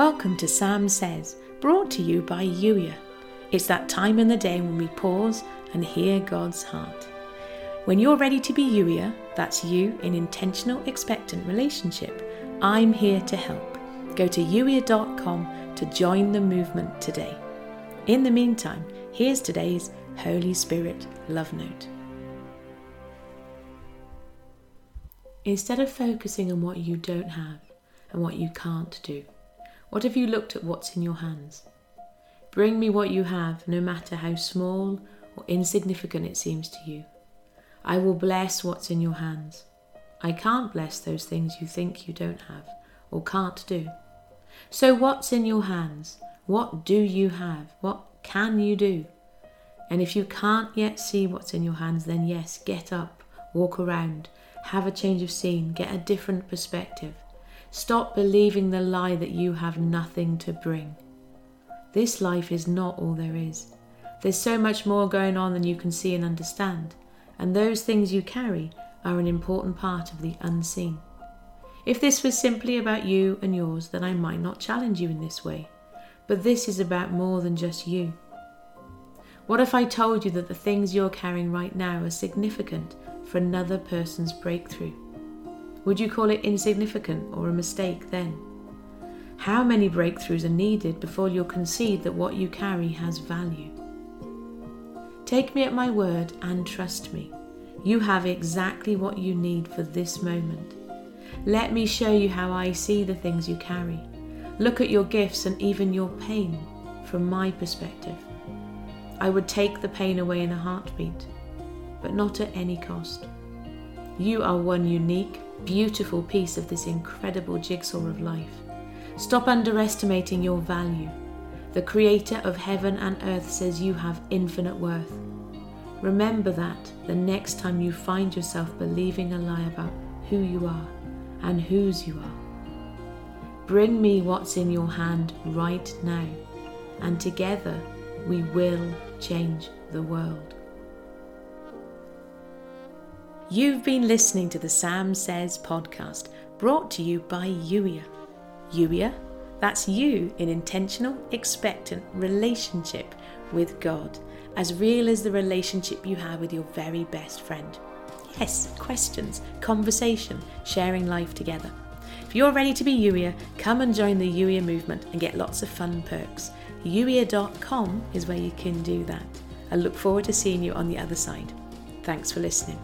Welcome to Sam Says, brought to you by Youier. It's that time in the day when we pause and hear God's heart. When you're ready to be Youier, that's you in intentional expectant relationship, I'm here to help. Go to youier.com to join the movement today. In the meantime, here's today's Holy Spirit love note. Instead of focusing on what you don't have and what you can't do, what have you looked at what's in your hands? Bring me what you have, no matter how small or insignificant it seems to you. I will bless what's in your hands. I can't bless those things you think you don't have or can't do. So, what's in your hands? What do you have? What can you do? And if you can't yet see what's in your hands, then yes, get up, walk around, have a change of scene, get a different perspective. Stop believing the lie that you have nothing to bring. This life is not all there is. There's so much more going on than you can see and understand, and those things you carry are an important part of the unseen. If this was simply about you and yours, then I might not challenge you in this way. But this is about more than just you. What if I told you that the things you're carrying right now are significant for another person's breakthrough? Would you call it insignificant or a mistake then? How many breakthroughs are needed before you'll concede that what you carry has value? Take me at my word and trust me. You have exactly what you need for this moment. Let me show you how I see the things you carry. Look at your gifts and even your pain from my perspective. I would take the pain away in a heartbeat, but not at any cost. You are one unique, beautiful piece of this incredible jigsaw of life. Stop underestimating your value. The Creator of heaven and earth says you have infinite worth. Remember that the next time you find yourself believing a lie about who you are and whose you are. Bring me what's in your hand right now, and together we will change the world. You've been listening to the Sam Says podcast, brought to you by Youier. Youier, that's you in intentional, expectant relationship with God, as real as the relationship you have with your very best friend. Yes, questions, conversation, sharing life together. If you're ready to be Youier, come and join the Youier movement and get lots of fun perks. Youier.com is where you can do that. I look forward to seeing you on the other side. Thanks for listening.